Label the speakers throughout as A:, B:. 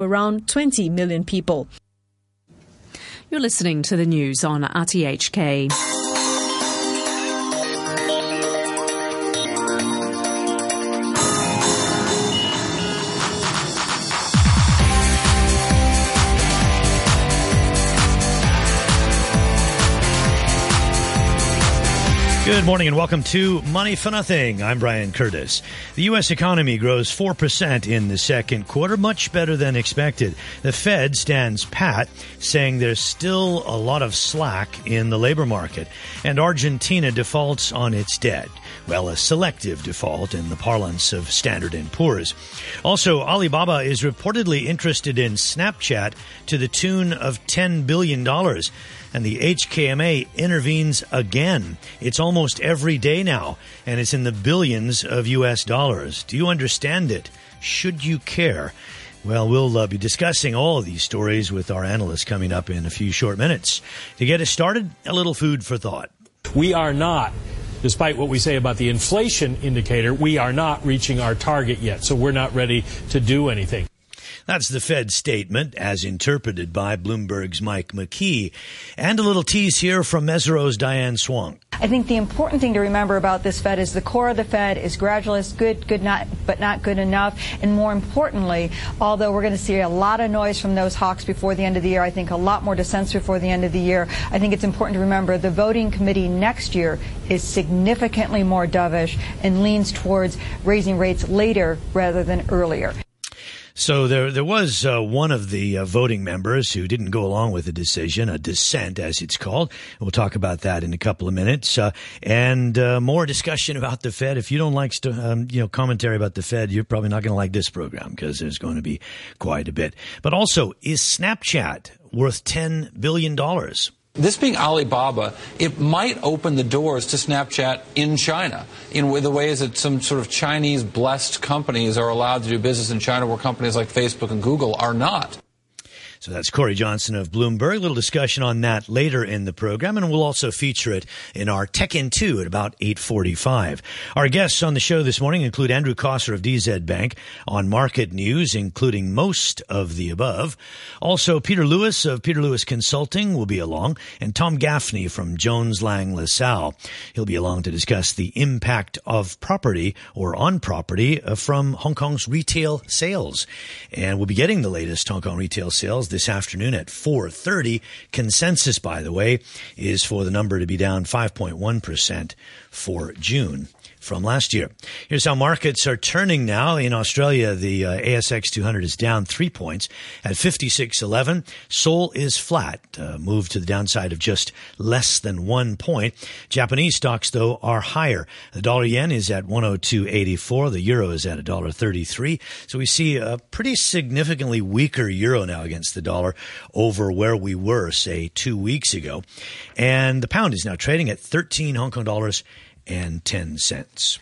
A: around 20 million people.
B: You're listening to the news on RTHK.
C: Good morning and welcome to Money for Nothing. I'm Brian Curtis. The U.S. economy grows 4% in the second quarter, much better than expected. The Fed stands pat, saying there's still a lot of slack in the labor market. And Argentina defaults on its debt. Well, a selective default in the parlance of Standard & Poor's. Also, Alibaba is reportedly interested in Snapchat to the tune of $10 billion and the HKMA intervenes again. It's almost every day now, and it's in the billions of US dollars. Do you understand it? Should you care? Well, we'll uh, be discussing all of these stories with our analysts coming up in a few short minutes. To get us started, a little food for thought.
D: We are not despite what we say about the inflation indicator, we are not reaching our target yet. So we're not ready to do anything.
C: That's the Fed statement as interpreted by Bloomberg's Mike McKee. And a little tease here from Mesirow's Diane Swonk.
E: I think the important thing to remember about this Fed is the core of the Fed is gradualist, good, good, not, but not good enough. And more importantly, although we're going to see a lot of noise from those hawks before the end of the year, I think a lot more dissent before the end of the year. I think it's important to remember the voting committee next year is significantly more dovish and leans towards raising rates later rather than earlier.
C: So there, there was uh, one of the uh, voting members who didn't go along with the decision, a dissent, as it's called. We'll talk about that in a couple of minutes, uh, and uh, more discussion about the Fed. If you don't like, st- um, you know, commentary about the Fed, you're probably not going to like this program because there's going to be quite a bit. But also, is Snapchat worth ten billion dollars?
F: This being Alibaba, it might open the doors to Snapchat in China in the ways that some sort of Chinese blessed companies are allowed to do business in China where companies like Facebook and Google are not.
C: So that's Cory Johnson of Bloomberg. A little discussion on that later in the program, and we'll also feature it in our Tech in 2 at about 845. Our guests on the show this morning include Andrew Kosser of DZ Bank on market news, including most of the above. Also, Peter Lewis of Peter Lewis Consulting will be along, and Tom Gaffney from Jones Lang LaSalle. He'll be along to discuss the impact of property or on property uh, from Hong Kong's retail sales. And we'll be getting the latest Hong Kong retail sales this afternoon at 4:30. Consensus, by the way, is for the number to be down 5.1% for June from last year. Here's how markets are turning now. In Australia, the uh, ASX 200 is down three points at 56.11. Seoul is flat, uh, moved to the downside of just less than one point. Japanese stocks, though, are higher. The dollar yen is at 102.84. The euro is at $1.33. So we see a pretty significantly weaker euro now against the dollar over where we were, say, two weeks ago. And the pound is now trading at 13 Hong Kong dollars and 10 cents.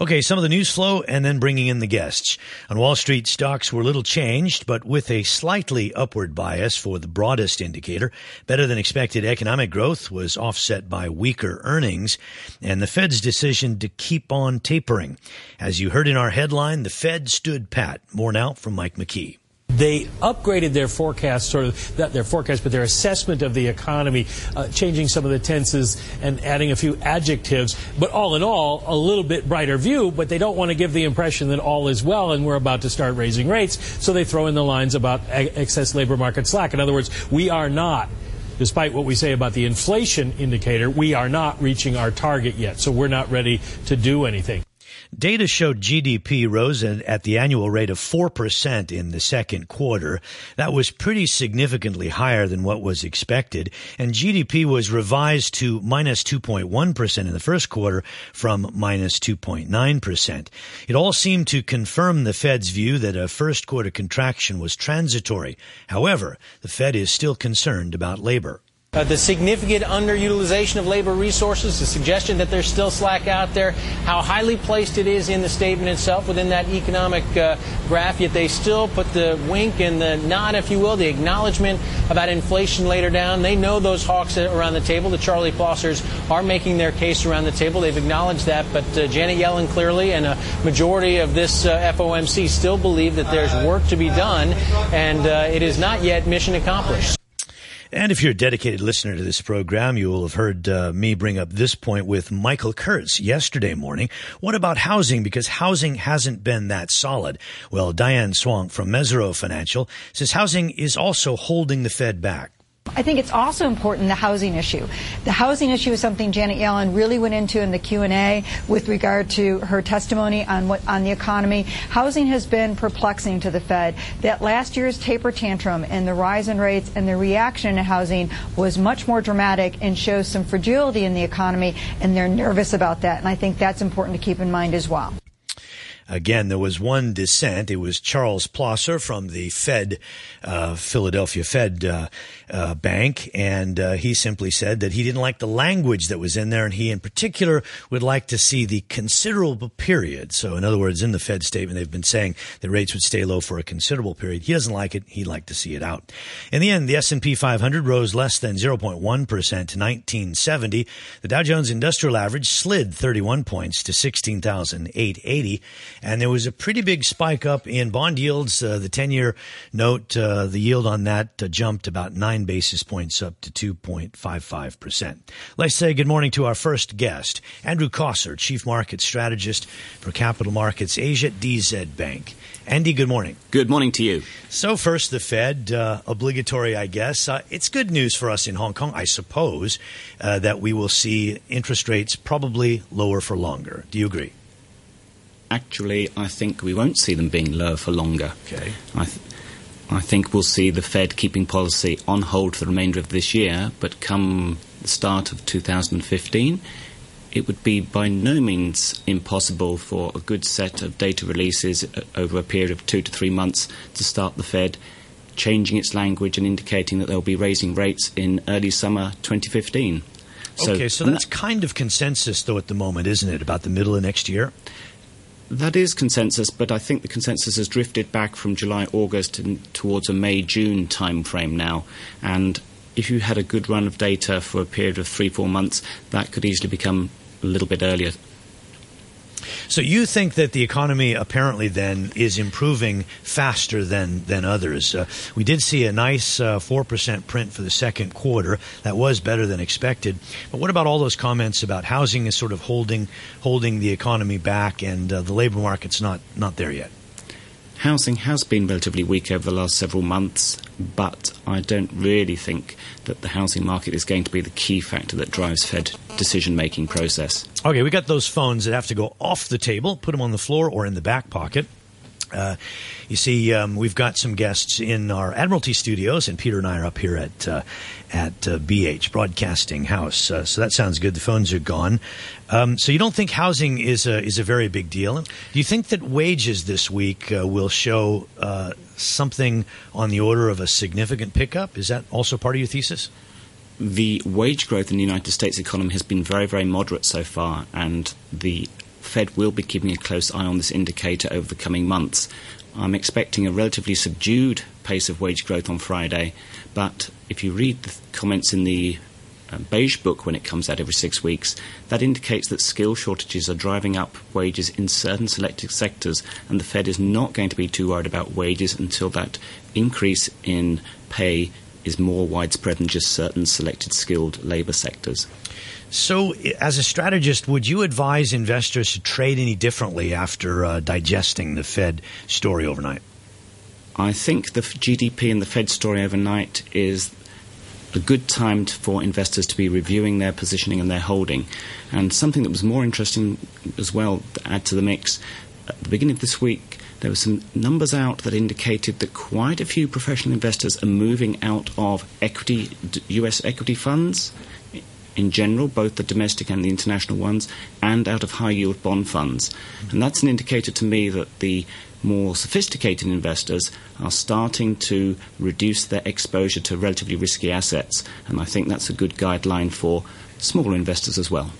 C: Okay, some of the news flow and then bringing in the guests. On Wall Street, stocks were little changed, but with a slightly upward bias for the broadest indicator. Better than expected economic growth was offset by weaker earnings and the Fed's decision to keep on tapering. As you heard in our headline, the Fed stood pat. More now from Mike McKee
D: they upgraded their forecast, sort of not their forecast, but their assessment of the economy, uh, changing some of the tenses and adding a few adjectives. But all in all, a little bit brighter view. But they don't want to give the impression that all is well and we're about to start raising rates. So they throw in the lines about excess labor market slack. In other words, we are not despite what we say about the inflation indicator, we are not reaching our target yet. So we're not ready to do anything.
C: Data showed GDP rose at the annual rate of 4% in the second quarter. That was pretty significantly higher than what was expected. And GDP was revised to minus 2.1 in the first quarter from minus 2.9%. It all seemed to confirm the Fed's view that a first quarter contraction was transitory. However, the Fed is still concerned about labor.
G: Uh, the significant underutilization of labor resources, the suggestion that there's still slack out there, how highly placed it is in the statement itself within that economic uh, graph, yet they still put the wink and the nod, if you will, the acknowledgement about inflation later down. They know those hawks around the table. The Charlie Plossers are making their case around the table. They've acknowledged that, but uh, Janet Yellen clearly and a majority of this uh, FOMC still believe that there's work to be done, and uh, it is not yet mission accomplished.
C: And if you're a dedicated listener to this program, you will have heard uh, me bring up this point with Michael Kurtz yesterday morning. What about housing? Because housing hasn't been that solid. Well, Diane Swonk from Mesirow Financial says housing is also holding the Fed back.
E: I think it's also important the housing issue. The housing issue is something Janet Yellen really went into in the Q&A with regard to her testimony on what on the economy. Housing has been perplexing to the Fed. That last year's taper tantrum and the rise in rates and the reaction to housing was much more dramatic and shows some fragility in the economy and they're nervous about that and I think that's important to keep in mind as well.
C: Again, there was one dissent. It was Charles Plosser from the Fed, uh, Philadelphia Fed uh, uh, Bank, and uh, he simply said that he didn't like the language that was in there, and he, in particular, would like to see the considerable period. So, in other words, in the Fed statement, they've been saying that rates would stay low for a considerable period. He doesn't like it. He'd like to see it out. In the end, the S&P 500 rose less than 0.1% to 1970. The Dow Jones Industrial Average slid 31 points to 16,880 and there was a pretty big spike up in bond yields. Uh, the 10 year note, uh, the yield on that uh, jumped about nine basis points up to 2.55%. Let's say good morning to our first guest, Andrew Kosser, Chief Market Strategist for Capital Markets Asia at DZ Bank. Andy, good morning.
H: Good morning to you.
C: So, first, the Fed, uh, obligatory, I guess. Uh, it's good news for us in Hong Kong, I suppose, uh, that we will see interest rates probably lower for longer. Do you agree?
H: Actually, I think we won't see them being lower for longer.
C: Okay.
H: I, th- I think we'll see the Fed keeping policy on hold for the remainder of this year, but come the start of 2015, it would be by no means impossible for a good set of data releases over a period of two to three months to start the Fed changing its language and indicating that they'll be raising rates in early summer 2015.
C: So, okay, so that's kind of consensus, though, at the moment, isn't it? About the middle of next year?
H: That is consensus, but I think the consensus has drifted back from July, August towards a May, June timeframe now. And if you had a good run of data for a period of three, four months, that could easily become a little bit earlier.
C: So you think that the economy apparently then is improving faster than than others. Uh, we did see a nice uh, four uh, percent print for the second quarter. That was better than expected. But what about all those comments about housing is sort of holding holding the economy back and uh, the labor market's not not there yet?
H: Housing has been relatively weak over the last several months, but I don't really think that the housing market is going to be the key factor that drives Fed decision making process.
C: Okay, we got those phones that have to go off the table, put them on the floor or in the back pocket. Uh, you see, um, we've got some guests in our Admiralty studios, and Peter and I are up here at uh, at uh, BH Broadcasting House. Uh, so that sounds good. The phones are gone. Um, so you don't think housing is a is a very big deal? Do you think that wages this week uh, will show uh, something on the order of a significant pickup? Is that also part of your thesis?
H: The wage growth in the United States economy has been very, very moderate so far, and the Fed will be keeping a close eye on this indicator over the coming months. I'm expecting a relatively subdued pace of wage growth on Friday, but if you read the comments in the uh, beige book when it comes out every six weeks, that indicates that skill shortages are driving up wages in certain selected sectors, and the Fed is not going to be too worried about wages until that increase in pay is more widespread than just certain selected skilled labor sectors.
C: So, as a strategist, would you advise investors to trade any differently after uh, digesting the Fed story overnight?
H: I think the GDP and the Fed story overnight is a good time for investors to be reviewing their positioning and their holding. And something that was more interesting as well to add to the mix at the beginning of this week, there were some numbers out that indicated that quite a few professional investors are moving out of equity, US equity funds in general, both the domestic and the international ones, and out of high yield bond funds. And that's an indicator to me that the more sophisticated investors are starting to reduce their exposure to relatively risky assets. And I think that's a good guideline for smaller investors as well.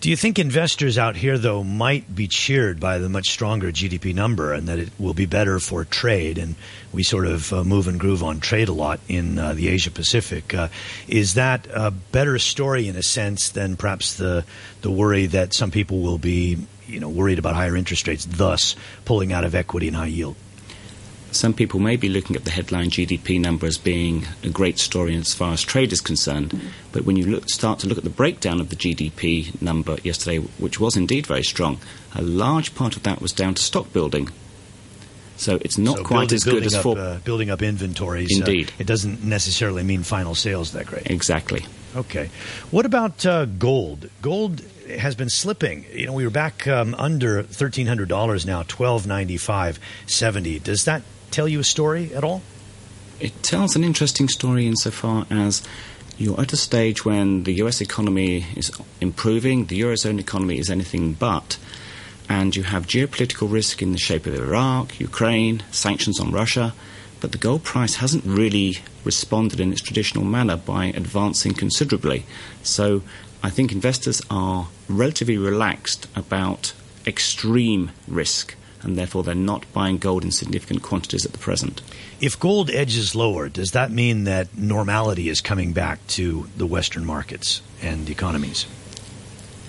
C: Do you think investors out here, though, might be cheered by the much stronger GDP number and that it will be better for trade? And we sort of uh, move and groove on trade a lot in uh, the Asia Pacific. Uh, is that a better story in a sense than perhaps the, the worry that some people will be you know, worried about higher interest rates, thus pulling out of equity and high yield?
H: Some people may be looking at the headline GDP number as being a great story as far as trade is concerned. But when you look, start to look at the breakdown of the GDP number yesterday, which was indeed very strong, a large part of that was down to stock building. So it's not
C: so
H: quite
C: building,
H: as good as
C: up,
H: for
C: uh, building up inventories. Uh,
H: Indeed,
C: it doesn't necessarily mean final sales that great.
H: Exactly.
C: Okay. What about uh, gold? Gold has been slipping. You know, we were back um, under thirteen hundred dollars now, twelve ninety five seventy. Does that tell you a story at all?
H: It tells an interesting story insofar as you're at a stage when the US economy is improving, the Eurozone economy is anything but, and you have geopolitical risk in the shape of Iraq, Ukraine, sanctions on Russia, but the gold price hasn't really responded in its traditional manner by advancing considerably. So I think investors are relatively relaxed about extreme risk and therefore they're not buying gold in significant quantities at the present.
C: If gold edges lower, does that mean that normality is coming back to the Western markets and economies?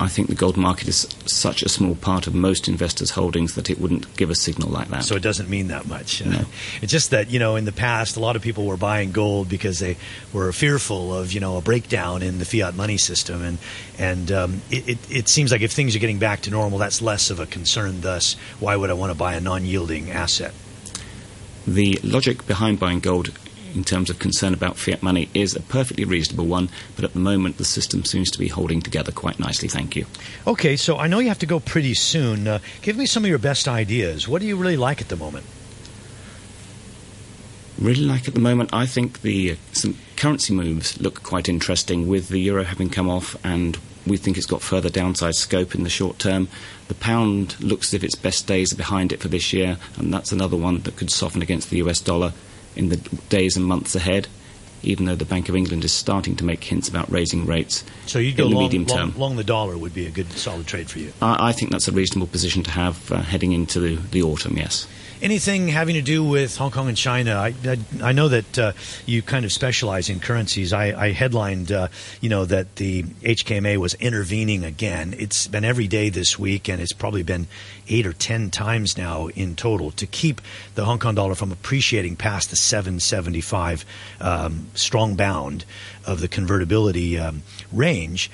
H: I think the gold market is such a small part of most investors' holdings that it wouldn't give a signal like that.
C: So it doesn't mean that much.
H: No.
C: It's just that, you know, in the past, a lot of people were buying gold because they were fearful of, you know, a breakdown in the fiat money system. And, and um, it, it, it seems like if things are getting back to normal, that's less of a concern. Thus, why would I want to buy a non yielding asset?
H: The logic behind buying gold in terms of concern about fiat money is a perfectly reasonable one, but at the moment the system seems to be holding together quite nicely. Thank you.
C: Okay, so I know you have to go pretty soon. Uh, give me some of your best ideas. What do you really like at the moment?
H: Really like at the moment, I think the uh, some currency moves look quite interesting with the euro having come off and we think it's got further downside scope in the short term. The pound looks as if its best days are behind it for this year, and that's another one that could soften against the US dollar in the days and months ahead, even though the Bank of England is starting to make hints about raising rates.
C: So you'd go
H: in the
C: long,
H: medium term.
C: long, long, the dollar would be a good solid trade for you.
H: I, I think that's a reasonable position to have uh, heading into the, the autumn. Yes
C: anything having to do with Hong Kong and China? I, I, I know that uh, you kind of specialize in currencies. I, I headlined, uh, you know, that the HKMA was intervening again. It's been every day this week, and it's probably been eight or ten times now in total to keep the Hong Kong dollar from appreciating past the 775 um, strong bound of the convertibility um, range.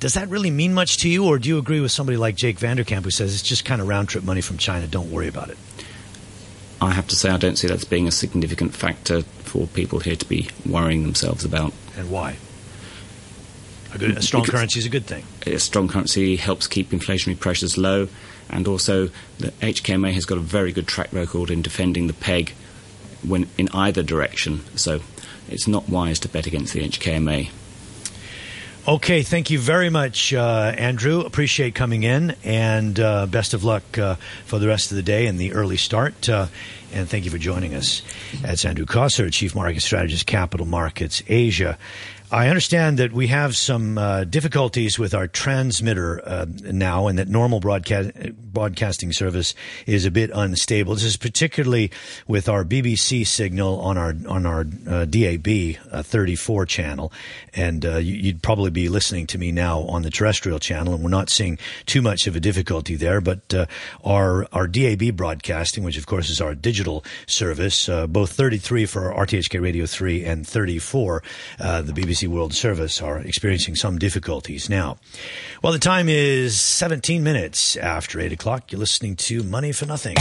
C: Does that really mean much to you, or do you agree with somebody like Jake van der Kamp who says it's just kind of round trip money from China? Don't worry about it.
H: I have to say I don't see that as being a significant factor for people here to be worrying themselves about.
C: And why? A, good, a strong currency is a good thing.
H: A strong currency helps keep inflationary pressures low, and also the HKMA has got a very good track record in defending the peg when in either direction. So it's not wise to bet against the HKMA.
C: Okay, thank you very much, uh, Andrew. Appreciate coming in, and uh, best of luck uh, for the rest of the day and the early start. Uh, and thank you for joining us. That's Andrew Kosser, Chief Market Strategist, Capital Markets Asia. I understand that we have some uh, difficulties with our transmitter uh, now, and that normal broadcast, broadcasting service is a bit unstable. This is particularly with our BBC signal on our on our uh, DAB uh, 34 channel, and uh, you'd probably be listening to me now on the terrestrial channel, and we're not seeing too much of a difficulty there. But uh, our our DAB broadcasting, which of course is our digital service, both 33 for RTHK Radio 3 and 34, the BBC World Service are experiencing some difficulties now. Well, the time is 17 minutes after 8 o'clock. You're listening to Money for Nothing.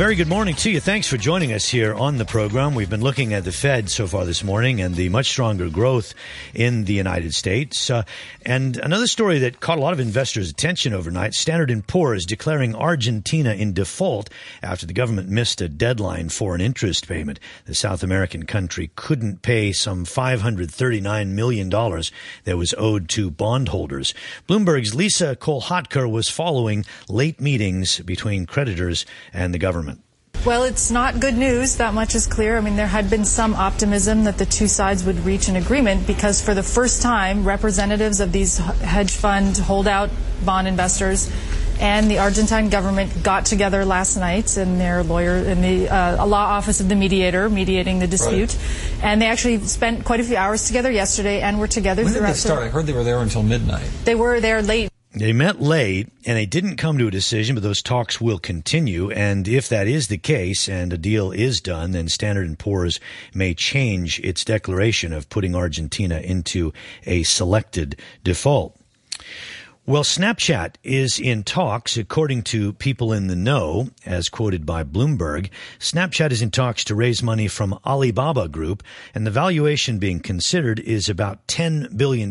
C: Very good morning to you. Thanks for joining us here on the program. We've been looking at the Fed so far this morning and the much stronger growth in the United States. Uh, and another story that caught a lot of investors' attention overnight, Standard & Poor's declaring Argentina in default after the government missed a deadline for an interest payment. The South American country couldn't pay some $539 million that was owed to bondholders. Bloomberg's Lisa Kolhatkar was following late meetings between creditors and the government.
I: Well, it's not good news. That much is clear. I mean, there had been some optimism that the two sides would reach an agreement because for the first time, representatives of these hedge fund holdout bond investors and the Argentine government got together last night in their lawyer in the uh, law office of the mediator mediating the dispute, right. and they actually spent quite a few hours together yesterday and were together.
F: When did they start? I heard they were there until midnight.
I: They were there late
C: they met late and they didn't come to a decision, but those talks will continue. And if that is the case and a deal is done, then Standard & Poor's may change its declaration of putting Argentina into a selected default. Well, Snapchat is in talks, according to people in the know, as quoted by Bloomberg. Snapchat is in talks to raise money from Alibaba Group, and the valuation being considered is about $10 billion.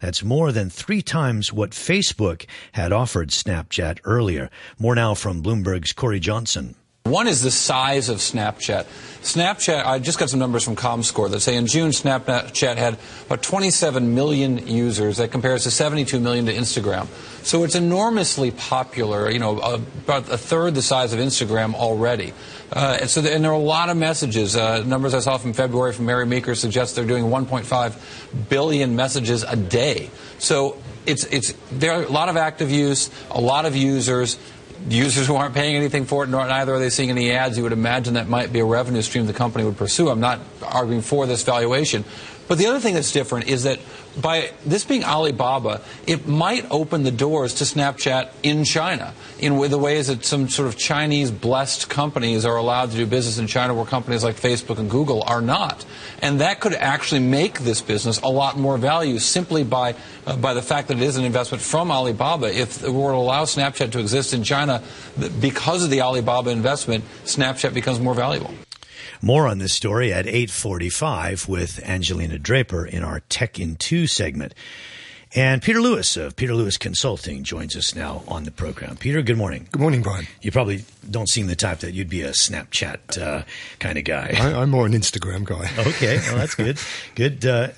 C: That's more than three times what Facebook had offered Snapchat earlier. More now from Bloomberg's Cory Johnson.
F: One is the size of Snapchat. Snapchat, I just got some numbers from ComScore that say in June, Snapchat had about 27 million users. That compares to 72 million to Instagram. So it's enormously popular, you know, about a third the size of Instagram already. Uh, and, so the, and there are a lot of messages. Uh, numbers I saw from February from Mary Meeker suggest they're doing 1.5 billion messages a day. So it's, it's, there are a lot of active use, a lot of users users who aren't paying anything for it, nor neither are they seeing any ads. You would imagine that might be a revenue stream the company would pursue. I'm not arguing for this valuation. But the other thing that's different is that by this being Alibaba, it might open the doors to Snapchat in China in the ways that some sort of Chinese blessed companies are allowed to do business in China where companies like Facebook and Google are not. And that could actually make this business a lot more value simply by, uh, by the fact that it is an investment from Alibaba. If we were to allow Snapchat to exist in China because of the Alibaba investment, Snapchat becomes more valuable.
C: More on this story at 845 with Angelina Draper in our Tech in 2 segment. And Peter Lewis of Peter Lewis Consulting joins us now on the program. Peter, good morning.
J: Good morning, Brian.
C: You probably don't seem the type that you'd be a Snapchat uh, kind of guy.
J: I, am more an Instagram guy.
C: okay, well, that's good. Good. Uh,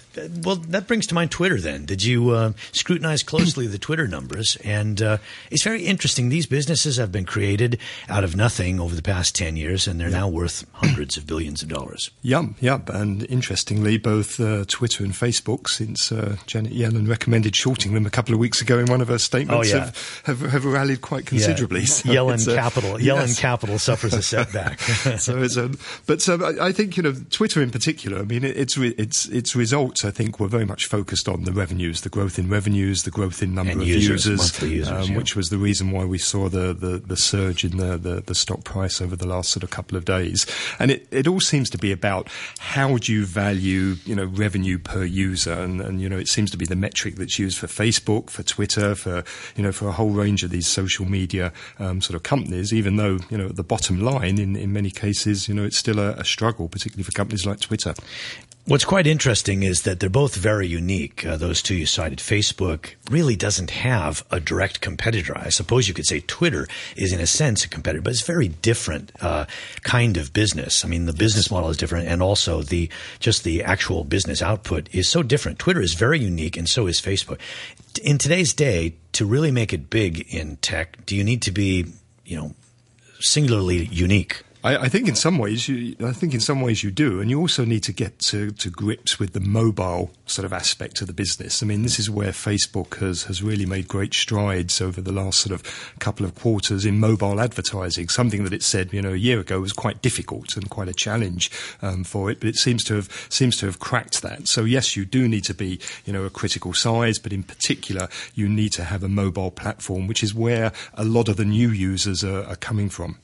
C: well, that brings to mind Twitter. Then, did you uh, scrutinize closely the Twitter numbers? And uh, it's very interesting. These businesses have been created out of nothing over the past ten years, and they're now worth hundreds of billions of dollars.
J: Yep, yep. And interestingly, both uh, Twitter and Facebook, since uh, Janet Yellen recommended shorting them a couple of weeks ago in one of her statements, oh, yeah. have, have, have, rallied quite considerably. Yeah.
C: So Yellen Capital. Yellen yes. Capital suffers a setback.
J: so it's a, but so I think you know Twitter in particular. I mean, its its its results I think were very much focused on the revenues, the growth in revenues, the growth in number
C: and
J: of
C: users,
J: users,
C: users um,
J: yeah. which was the reason why we saw the, the, the surge in the, the, the stock price over the last sort of couple of days. And it, it all seems to be about how do you value you know revenue per user, and, and you know it seems to be the metric that's used for Facebook, for Twitter, for you know for a whole range of these social media um, sort of companies, even though you know, the bottom line in, in many cases, you know, it's still a, a struggle, particularly for companies like Twitter.
C: What's quite interesting is that they're both very unique. Uh, those two you cited. Facebook really doesn't have a direct competitor. I suppose you could say Twitter is, in a sense, a competitor, but it's very different uh, kind of business. I mean, the business model is different, and also the just the actual business output is so different. Twitter is very unique, and so is Facebook. In today's day, to really make it big in tech, do you need to be, you know, singularly unique.
J: I, I, think in some ways, you, I think in some ways you do, and you also need to get to, to grips with the mobile sort of aspect of the business. I mean, this is where Facebook has has really made great strides over the last sort of couple of quarters in mobile advertising. Something that it said, you know, a year ago was quite difficult and quite a challenge um, for it, but it seems to have seems to have cracked that. So yes, you do need to be, you know, a critical size, but in particular, you need to have a mobile platform, which is where a lot of the new users are, are coming from.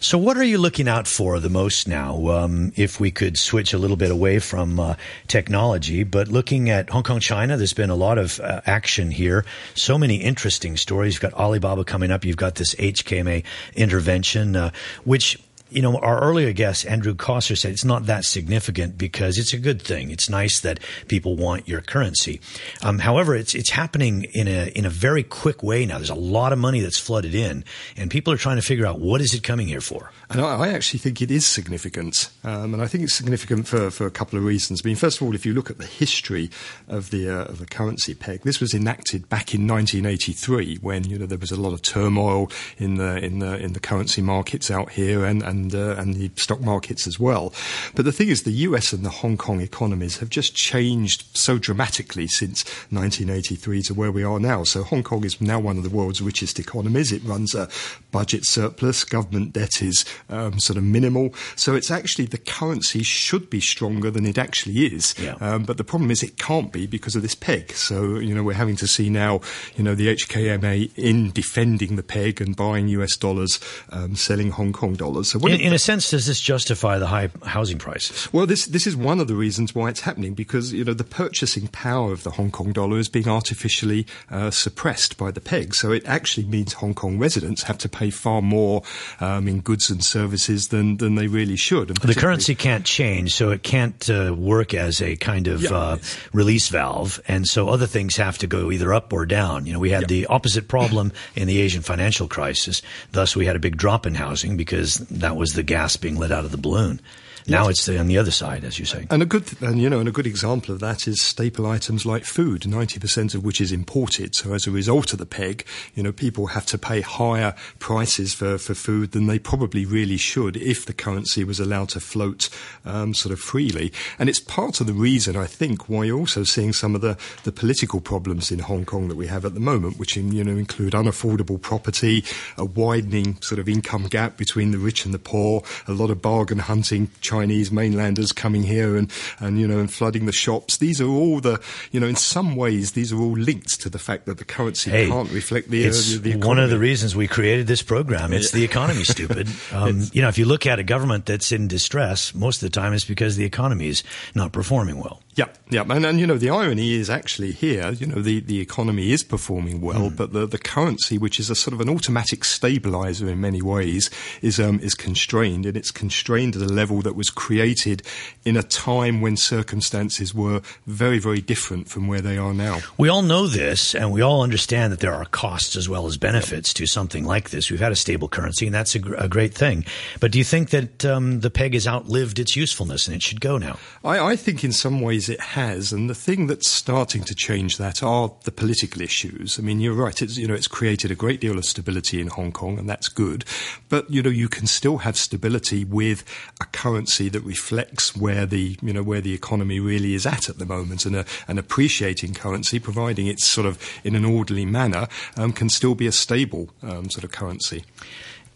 C: So, what are you looking out for the most now? Um, if we could switch a little bit away from uh, technology, but looking at Hong Kong, China, there's been a lot of uh, action here. So many interesting stories. You've got Alibaba coming up. You've got this HKMA intervention, uh, which you know, our earlier guest, Andrew Kosser, said it's not that significant because it's a good thing. It's nice that people want your currency. Um, however, it's it's happening in a in a very quick way now. There's a lot of money that's flooded in, and people are trying to figure out what is it coming here for.
J: And I, I actually think it is significant, um, and I think it's significant for, for a couple of reasons. I mean, first of all, if you look at the history of the uh, of the currency peg, this was enacted back in 1983 when you know there was a lot of turmoil in the in the in the currency markets out here and and and uh, and the stock markets as well. But the thing is, the US and the Hong Kong economies have just changed so dramatically since 1983 to where we are now. So Hong Kong is now one of the world's richest economies. It runs a budget surplus. Government debt is um, sort of minimal. So it's actually the currency should be stronger than it actually is.
C: Yeah.
J: Um, but the problem is it can't be because of this peg. So you know we're having to see now you know the HKMA in defending the peg and buying US dollars, um, selling Hong Kong dollars. So
C: in, in, a sense, does this justify the high housing prices?
J: Well, this this is one of the reasons why it's happening because you know the purchasing power of the Hong Kong dollar is being artificially uh, suppressed by the peg. So it actually means Hong Kong residents have to pay far more um, in goods and services than than they really should.
C: the currency can't change, so it can't uh, work as a kind of yeah, uh, release valve, and so other things have to go either up or down. You know, we had yeah. the opposite problem in the Asian financial crisis. Thus, we had a big drop in housing because that was the gas being let out of the balloon. Now it's on the other side, as you say.
J: And a good, and you know, and a good example of that is staple items like food, ninety percent of which is imported. So as a result of the peg, you know, people have to pay higher prices for, for food than they probably really should if the currency was allowed to float um, sort of freely. And it's part of the reason I think why you're also seeing some of the, the political problems in Hong Kong that we have at the moment, which you know include unaffordable property, a widening sort of income gap between the rich and the poor, a lot of bargain hunting Chinese mainlanders coming here and, and, you know, and flooding the shops. These are all the, you know, in some ways, these are all linked to the fact that the currency
C: hey,
J: can't reflect the,
C: it's
J: uh, the,
C: one of the reasons we created this program. It's the economy, stupid. Um, you know, if you look at a government that's in distress, most of the time it's because the economy is not performing well.
J: Yeah, yeah, and, and you know the irony is actually here. You know the, the economy is performing well, mm. but the, the currency, which is a sort of an automatic stabilizer in many ways, is um, is constrained, and it's constrained at a level that was created in a time when circumstances were very very different from where they are now.
C: We all know this, and we all understand that there are costs as well as benefits to something like this. We've had a stable currency, and that's a, gr- a great thing. But do you think that um, the peg has outlived its usefulness and it should go now?
J: I, I think in some ways it has, and the thing that's starting to change that are the political issues. I mean, you're right. It's you know it's created a great deal of stability in Hong Kong, and that's good. But you know you can still have stability with a currency that reflects where the you know where the economy really is at at the moment, and a, an appreciating currency, providing it's sort of in an orderly manner, um, can still be a stable um, sort of currency.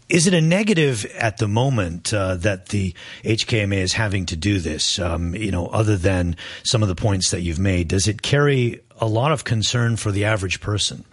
C: Is it a negative at the moment uh, that the HKMA is having to do this? Um, you know, other than some of the points that you've made, does it carry a lot of concern for the average person.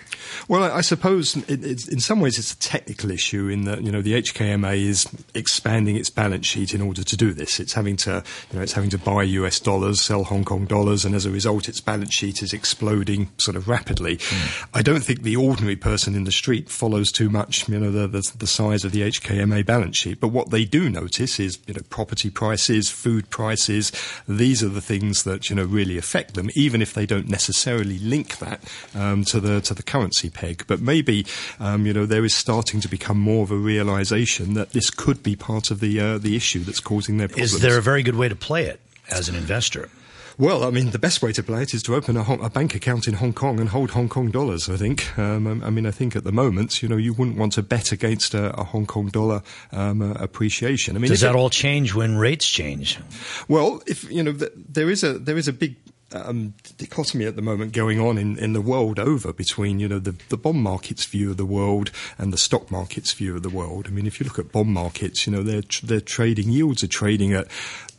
J: Well, I suppose it, in some ways it's a technical issue in that you know the HKMA is expanding its balance sheet in order to do this. It's having to you know it's having to buy US dollars, sell Hong Kong dollars, and as a result, its balance sheet is exploding sort of rapidly. Mm. I don't think the ordinary person in the street follows too much you know the, the, the size of the HKMA balance sheet, but what they do notice is you know property prices, food prices. These are the things that you know really affect them, even if they don't necessarily link that um, to the to the peg, but maybe um, you know there is starting to become more of a realization that this could be part of the uh, the issue that's causing their problems.
C: Is there a very good way to play it as an investor?
J: Well, I mean, the best way to play it is to open a, a bank account in Hong Kong and hold Hong Kong dollars. I think. Um, I mean, I think at the moment, you know, you wouldn't want to bet against a, a Hong Kong dollar um, uh, appreciation. I mean,
C: does that it, all change when rates change?
J: Well, if you know, there is a there is a big um, dichotomy at the moment going on in, in the world over between you know the, the bond market's view of the world and the stock market's view of the world. I mean, if you look at bond markets, you know they're they're trading yields are trading at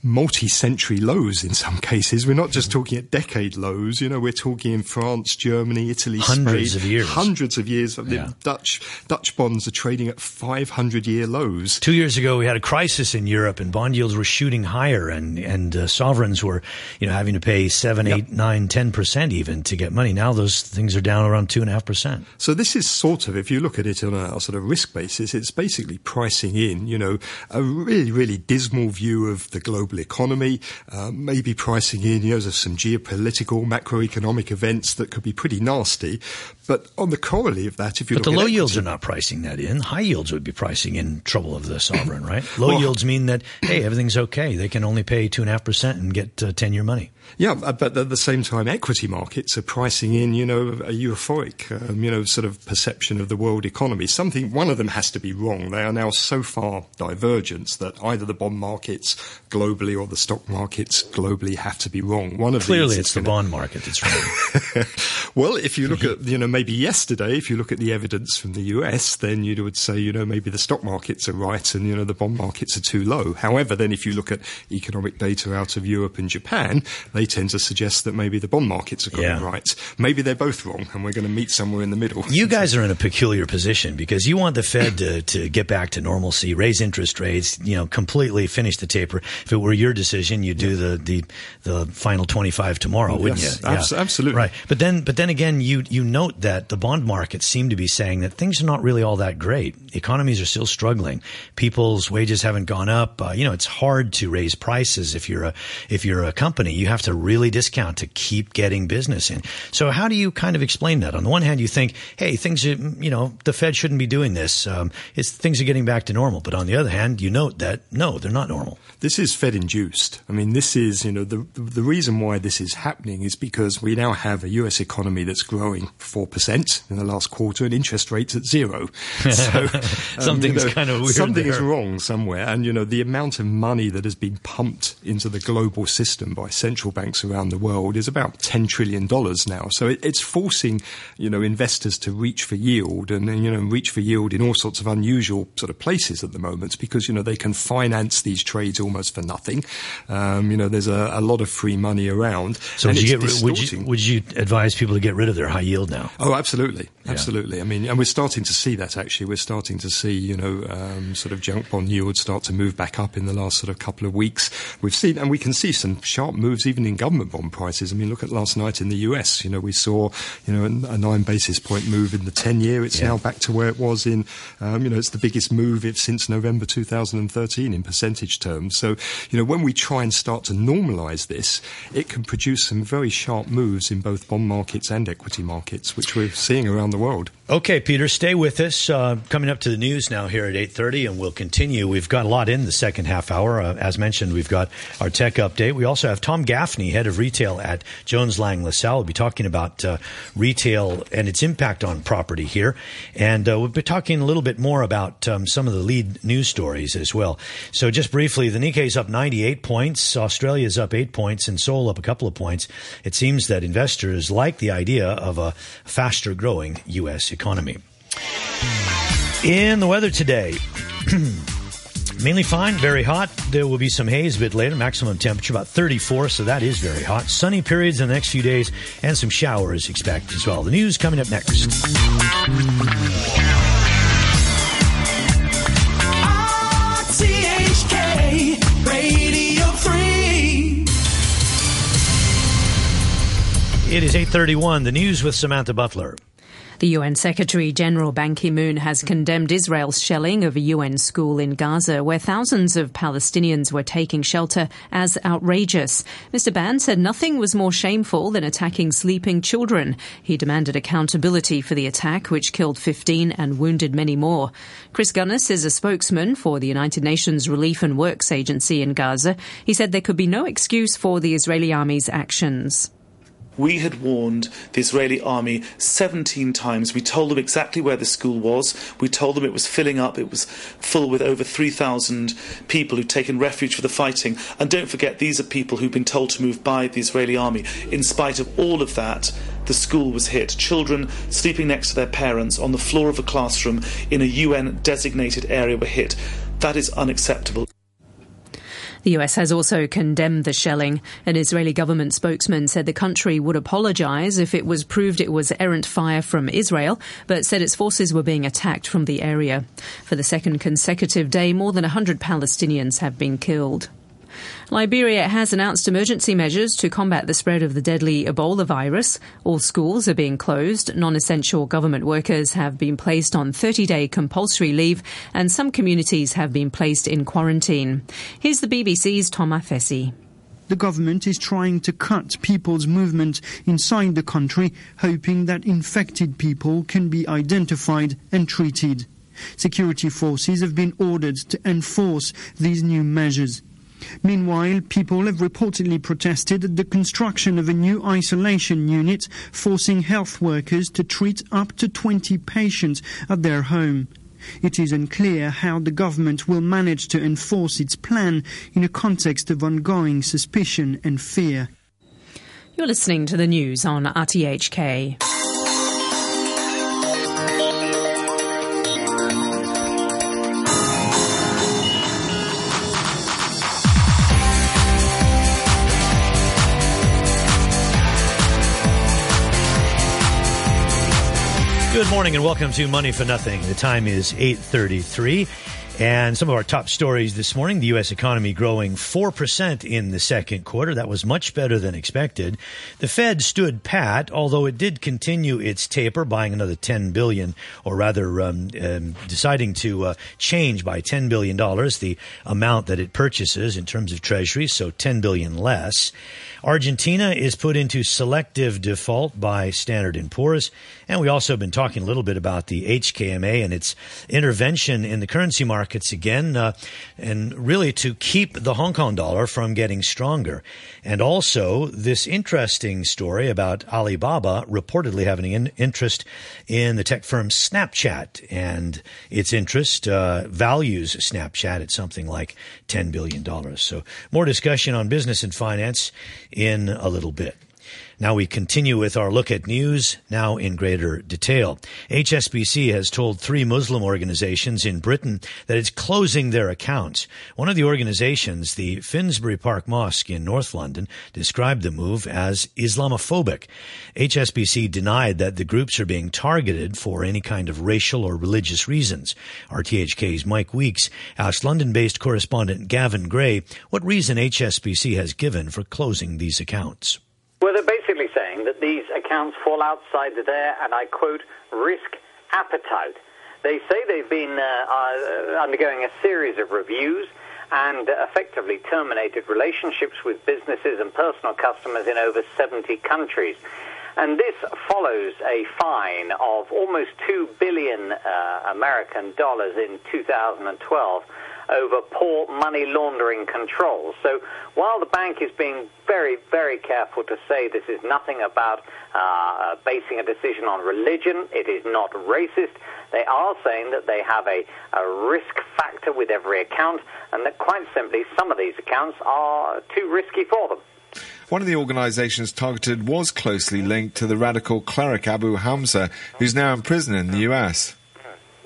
J: multi-century lows in some cases. We're not just talking at decade lows. You know, we're talking in France, Germany, Italy,
C: hundreds
J: Spain,
C: of years,
J: hundreds of years.
C: Yeah.
J: The Dutch Dutch bonds are trading at 500-year lows.
C: Two years ago, we had a crisis in Europe, and bond yields were shooting higher, and and uh, sovereigns were, you know, having to pay seven,
J: Yep.
C: eight, nine, ten percent even to get money. Now those things are down around two and a half percent.
J: So this is sort of, if you look at it on a, a sort of risk basis, it's basically pricing in, you know, a really, really dismal view of the global economy, uh, maybe pricing in, you know, there's some geopolitical, macroeconomic events that could be pretty nasty. But on the corollary of that, if you
C: But the low yields are not pricing that in. High yields would be pricing in trouble of the sovereign, right? Low
J: Well-
C: yields mean that hey, everything's okay. They can only pay two and a half percent and get uh, ten year money.
J: Yeah, but at the same time, equity markets are pricing in, you know, a euphoric, um, you know, sort of perception of the world economy. Something, one of them has to be wrong. They are now so far divergent that either the bond markets globally or the stock markets globally have to be wrong. One of
C: Clearly, it's the
J: gonna-
C: bond market that's wrong.
J: well, if you look at, you know, maybe yesterday, if you look at the evidence from the US, then you would say, you know, maybe the stock markets are right and, you know, the bond markets are too low. However, then if you look at economic data out of Europe and Japan, they tend to suggest that maybe the bond markets are going
C: Yeah.
J: right. Maybe they're both wrong and we're going to meet somewhere in the middle.
C: You guys are in a peculiar position because you want the Fed to, to get back to normalcy, raise interest rates, you know, completely finish the taper. If it were your decision, you'd do the, the, the final 25 tomorrow, wouldn't
J: Yes,
C: you?
J: abs- absolutely.
C: Right. But then, but then again, you, you note that the bond markets seem to be saying that things are not really all that great. Economies are still struggling. People's wages haven't gone up. Uh, you know, it's hard to raise prices if you're a, if you're a company. You have to really discount to keep getting business in. So how do you kind of explain that? On the one hand, you think, hey, things are, you know, the Fed shouldn't be doing this. Um, it's, things are getting back to normal. But on the other hand, you note that no, they're not normal.
J: This is Fed induced. I mean, this is, you know, the, the reason why this is happening is because we now have a US economy that's growing 4% in the last quarter and interest rates at zero. So, um,
C: Something's
J: you know,
C: kind of weird
J: Something is wrong somewhere. And, you know, the amount of money that has been pumped into the global system by central banks around the world is about $10 trillion now. So it, it's forcing, you know, investors to reach for yield and, you know, reach for yield in all sorts of unusual sort of places at the moment because, you know, they can finance these trades almost for nothing. Um, you know, there's a, a lot of free money around.
C: So would you, would you would you advise people to get rid of their high yield now?
J: Oh, absolutely, absolutely. I mean, and we're starting to see that actually. We're starting to see, you know, um, sort of junk bond yields start to move back up in the last sort of couple of weeks. We've seen, and we can see some sharp moves even in government bond prices. I mean, look at last night in the US. You know, we saw, you know, a nine basis point move in the ten year. It's
C: Yeah.
J: now back to where it was in, um, you know, it's the biggest move if, since November 2013 in percentage terms. So, you know, when we try and start to normalise this, it can produce some very sharp moves in both bond markets and equity markets, which we're seeing around the world.
C: Okay, Peter, stay with us. Uh, coming up to the news now here at 8.30, and we'll continue. We've got a lot in the second half hour. Uh, as mentioned, we've got our tech update. We also have Tom Gaffney, head of retail at Jones Lang LaSalle. We'll be talking about uh, retail and its impact on property here. And uh, we'll be talking a little bit more about um, some of the lead news stories as well. So just briefly, the Nikkei's up 98 points. Australia's up 8 points and Seoul up a couple of points. It seems that investors like the idea of a faster growing U.S. economy. In the weather today, mainly fine, very hot. There will be some haze a bit later. Maximum temperature about 34, so that is very hot. Sunny periods in the next few days, and some showers expected as well. The news coming up next.
K: RTHK Radio 3.
C: It is 8:31. The news with Samantha Butler.
B: The UN Secretary General Ban Ki moon has condemned Israel's shelling of a UN school in Gaza, where thousands of Palestinians were taking shelter, as outrageous. Mr. Ban said nothing was more shameful than attacking sleeping children. He demanded accountability for the attack, which killed 15 and wounded many more. Chris Gunness is a spokesman for the United Nations Relief and Works Agency in Gaza. He said there could be no excuse for the Israeli army's actions.
L: We had warned the Israeli army 17 times. We told them exactly where the school was. We told them it was filling up. It was full with over 3,000 people who'd taken refuge for the fighting. And don't forget, these are people who've been told to move by the Israeli army. In spite of all of that, the school was hit. Children sleeping next to their parents on the floor of a classroom in a UN designated area were hit. That is unacceptable.
B: The US has also condemned the shelling. An Israeli government spokesman said the country would apologize if it was proved it was errant fire from Israel, but said its forces were being attacked from the area. For the second consecutive day, more than 100 Palestinians have been killed. Liberia has announced emergency measures to combat the spread of the deadly Ebola virus. All schools are being closed, non essential government workers have been placed on 30 day compulsory leave, and some communities have been placed in quarantine. Here's the BBC's Tom Afesi.
M: The government is trying to cut people's movement inside the country, hoping that infected people can be identified and treated. Security forces have been ordered to enforce these new measures. Meanwhile, people have reportedly protested at the construction of a new isolation unit, forcing health workers to treat up to 20 patients at their home. It is unclear how the government will manage to enforce its plan in a context of ongoing suspicion and fear.
B: You're listening to the news on RTHK.
C: Good morning and welcome to Money for Nothing. The time is 8:33 and some of our top stories this morning, the US economy growing 4% in the second quarter. That was much better than expected. The Fed stood pat, although it did continue its taper, buying another 10 billion, or rather um, um, deciding to uh, change by 10 billion dollars the amount that it purchases in terms of treasuries, so 10 billion less. Argentina is put into selective default by Standard & Poor's. And we also have been talking a little bit about the HKMA and its intervention in the currency markets again, uh, and really to keep the Hong Kong dollar from getting stronger. And also this interesting story about Alibaba reportedly having an interest in the tech firm Snapchat and its interest uh, values Snapchat at something like $10 billion. So more discussion on business and finance in a little bit. Now we continue with our look at news, now in greater detail. HSBC has told three Muslim organizations in Britain that it's closing their accounts. One of the organizations, the Finsbury Park Mosque in North London, described the move as Islamophobic. HSBC denied that the groups are being targeted for any kind of racial or religious reasons. RTHK's Mike Weeks asked London-based correspondent Gavin Gray what reason HSBC has given for closing these accounts.
N: Well, they're basically saying that these accounts fall outside their, and I quote, risk appetite. They say they've been uh, uh, undergoing a series of reviews and effectively terminated relationships with businesses and personal customers in over 70 countries. And this follows a fine of almost 2 billion uh, American dollars in 2012 over poor money laundering controls. So while the bank is being very, very careful to say this is nothing about uh, basing a decision on religion, it is not racist, they are saying that they have a, a risk factor with every account and that quite simply some of these accounts are too risky for them.
O: One of the organisations targeted was closely linked to the radical cleric Abu Hamza, who's now in prison in the US.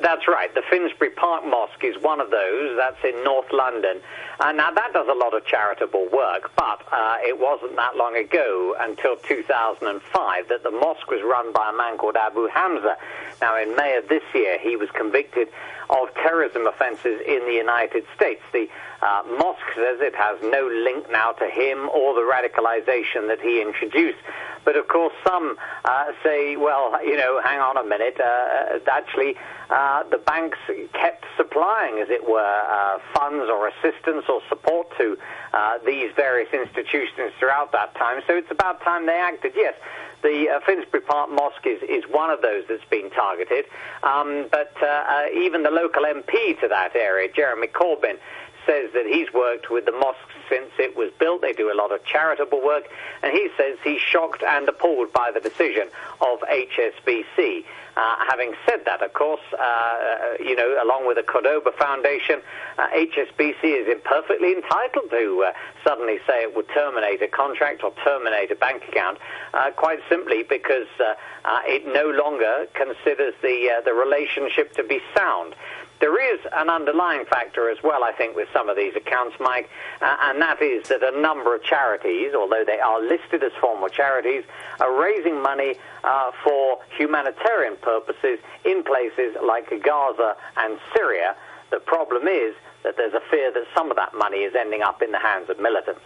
N: That's right. The Finsbury Park Mosque is one of those. That's in North London. Uh, now, that does a lot of charitable work, but uh, it wasn't that long ago, until 2005, that the mosque was run by a man called Abu Hamza. Now, in May of this year, he was convicted of terrorism offenses in the United States. The uh, mosque says it has no link now to him or the radicalization that he introduced. But of course, some uh, say, well, you know, hang on a minute. Uh, actually, uh, the banks kept supplying, as it were, uh, funds or assistance or support to uh, these various institutions throughout that time. So it's about time they acted. Yes, the uh, Finsbury Park Mosque is, is one of those that's been targeted. Um, but uh, uh, even the local MP to that area, Jeremy Corbyn, says that he's worked with the mosque since it was built. They do a lot of charitable work. And he says he's shocked and appalled by the decision of HSBC. Uh, having said that, of course, uh, you know, along with the Cordoba Foundation, uh, HSBC is perfectly entitled to uh, suddenly say it would terminate a contract or terminate a bank account, uh, quite simply because uh, it no longer considers the the relationship to be sound. There is an underlying factor as well, I think, with some of these accounts, Mike, uh, and that is that a number of charities, although they are listed as formal charities, are raising money uh, for humanitarian purposes in places like Gaza and Syria. The problem is that there's a fear that some of that money is ending up in the hands of militants.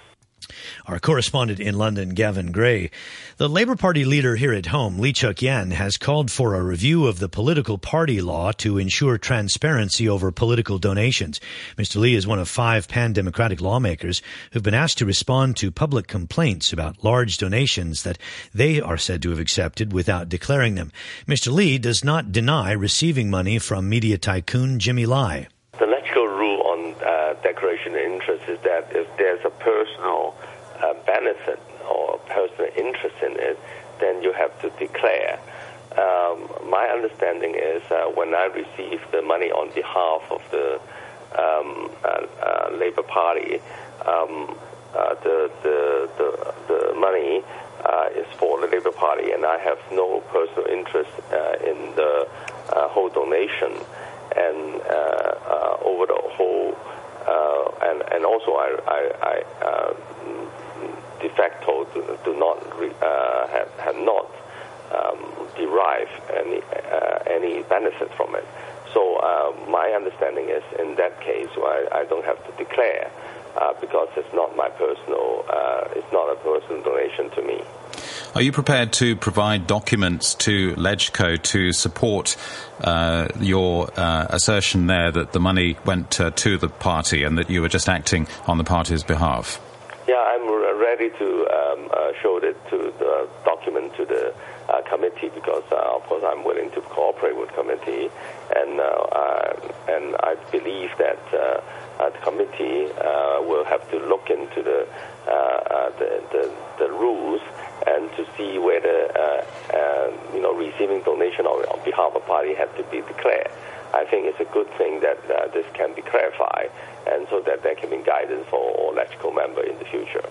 C: Our correspondent in London, Gavin Gray. The Labour Party leader here at home, Lee Cheuk Yan, has called for a review of the political party law to ensure transparency over political donations. Mr. Lee is one of five pan-democratic lawmakers who've been asked to respond to public complaints about large donations that they are said to have accepted without declaring them. Mr. Lee does not deny receiving money from media tycoon Jimmy Lai.
P: The legal rule on uh, declaration of interest is that if there's a personal uh, benefit or personal interest in it, then you have to declare. Um, my understanding is uh, when I receive the money on behalf of the um, uh, uh, Labour Party, um, uh, the, the, the, the money uh, is for the Labour Party, and I have no personal interest uh, in the whole donation. And over the whole, and, and also I, I, I de facto do, do not uh, have, have not um, derived any uh, any benefit from it. So uh, my understanding is, in that case, I, I don't have to declare uh, because it's not my personal, uh, it's not a personal donation to me.
Q: Are you prepared to provide documents to LegCo to support uh, your uh, assertion there that the money went uh, to the party and that you were just acting on the party's behalf?
P: Yeah, I'm ready to um, uh, show it to the document to the uh, committee because, uh, of course, I'm willing to cooperate with committee, and uh, and I believe that uh, the committee uh, will have to look into the the, the, the rules and to see whether you know receiving donation on, on behalf of party has to be declared. I think it's a good thing that uh, this can be clarified and so that there can be guidance for all electrical member in the future.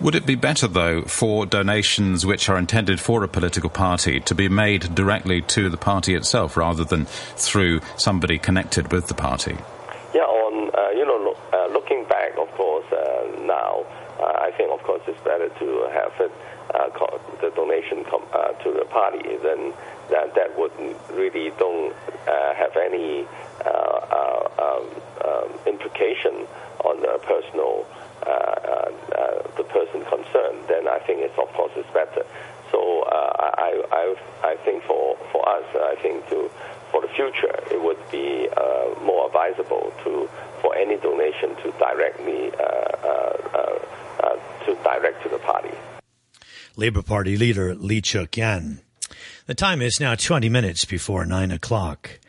Q: Would it be better, though, for donations which are intended for a political party to be made directly to the party itself rather than through somebody connected with the party?
P: Yeah, on, uh, you know, look, uh, looking back, of course, uh, now, uh, I think, of course, it's better to have it, uh, the donation com- to the party than that, that would really don't uh, have any uh, uh, um, um, implication on the personal the person concerned, then I think it's of course it's better. So I, I I think for for us, I think to for the future, it would be uh, more advisable to for any donation to directly uh, uh, to direct to the party.
C: Labour Party leader Lee Cheuk Yan. The time is now 20 minutes before 9 o'clock.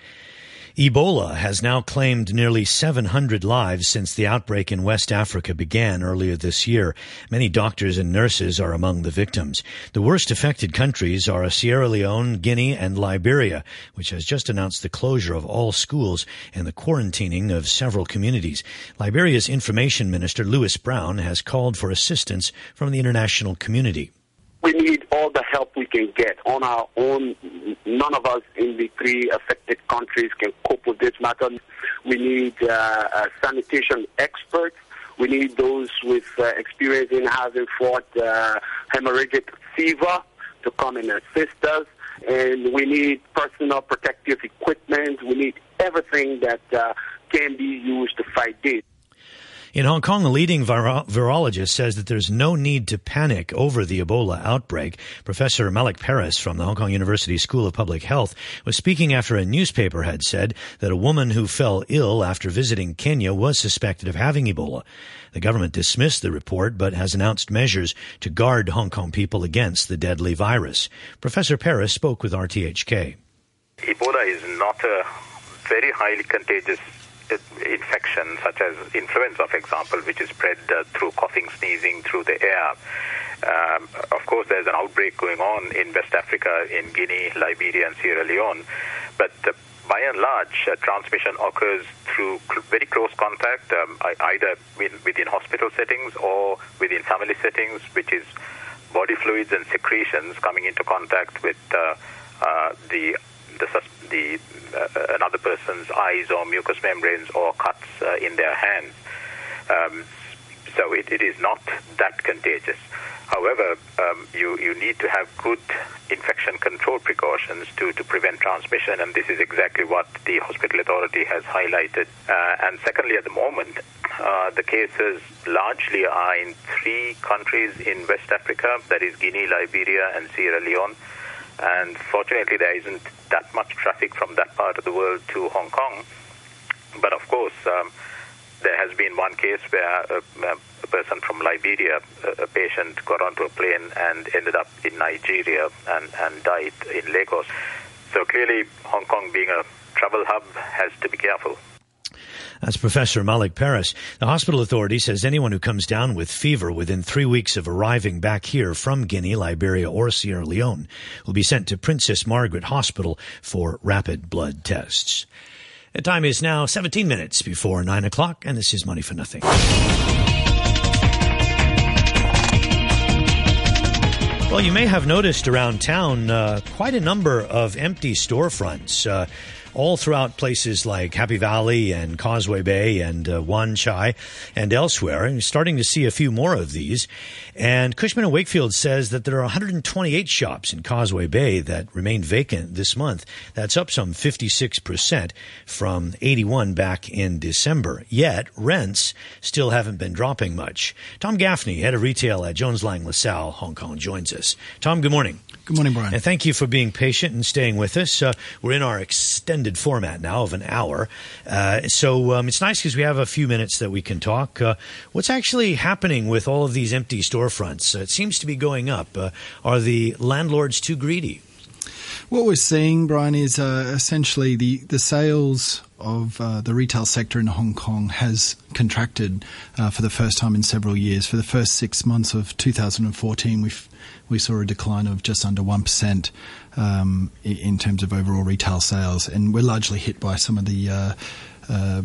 C: Ebola has now claimed nearly 700 lives since the outbreak in West Africa began earlier this year. Many doctors and nurses are among the victims. The worst affected countries are Sierra Leone, Guinea, and Liberia, which has just announced the closure of all schools and the quarantining of several communities. Liberia's information minister, Lewis Brown, has called for assistance from the international community
R: we need all the help we can get on our own. None of us in the three affected countries can cope with this matter. We need uh, uh, sanitation experts. We need those with uh, experience in having fought uh, hemorrhagic fever to come and assist us. And we need personal protective equipment. We need everything that uh, can be used to fight this.
C: In Hong Kong, a leading viro- virologist says that there's no need to panic over the Ebola outbreak. Professor Malik Peiris from the Hong Kong University School of Public Health was speaking after a newspaper had said that a woman who fell ill after visiting Kenya was suspected of having Ebola. The government dismissed the report but has announced measures to guard Hong Kong people against the deadly virus. Professor Peiris spoke with RTHK.
S: Ebola is not a very highly contagious infection, such as influenza, for example, which is spread uh, through coughing, sneezing, through the air. Um, of course, there's an outbreak going on in West Africa, in Guinea, Liberia, and Sierra Leone. But uh, by and large, uh, transmission occurs through cl- very close contact, um, either within hospital settings or within family settings, which is body fluids and secretions coming into contact with uh, uh, the the, sus- the another person's eyes or mucous membranes or cuts uh, in their hands. Um, so it, it is not that contagious. However, um, you, you need to have good infection control precautions to, to prevent transmission, and this is exactly what the hospital authority has highlighted. Uh, and secondly, at the moment, uh, the cases largely are in three countries in West Africa that is, Guinea, Liberia, and Sierra Leone. And fortunately, there isn't that much traffic from that part of the world to Hong Kong. But of course, um, there has been one case where a, a person from Liberia, a, patient, got onto a plane and ended up in Nigeria and, and died in Lagos. So clearly, Hong Kong being a travel hub has to be careful.
C: That's Professor Malik Peiris. The hospital authority says anyone who comes down with fever within three weeks of arriving back here from Guinea, Liberia, or Sierra Leone will be sent to Princess Margaret Hospital for rapid blood tests. The time is now 17 minutes before 9 o'clock, and this is Money for Nothing. Well, you may have noticed around town uh, quite a number of empty storefronts. Uh, all throughout places like Happy Valley and Causeway Bay and uh, Wan Chai and elsewhere. And starting to see a few more of these. And Cushman and Wakefield says that there are 128 shops in Causeway Bay that remain vacant this month. That's up some 56% from 81 back in December. Yet rents still haven't been dropping much. Tom Gaffney, head of retail at Jones Lang LaSalle, Hong Kong, joins us. Tom, good morning.
T: Good morning, Brian.
C: And thank you for being patient and staying with us. Uh, we're in our extended format now of an hour. Uh, so um, it's nice because we have a few minutes that we can talk. Uh, what's actually happening with all of these empty storefronts? it seems to be going up. Uh, are the landlords too greedy?
T: What we're seeing, Brian, is uh, essentially the, the sales of uh, the retail sector in Hong Kong has contracted uh, for the first time in several years. For the first six months of 2014, we've we saw a decline of just under 1% um, in terms of overall retail sales. And we're largely hit by some of the uh, uh,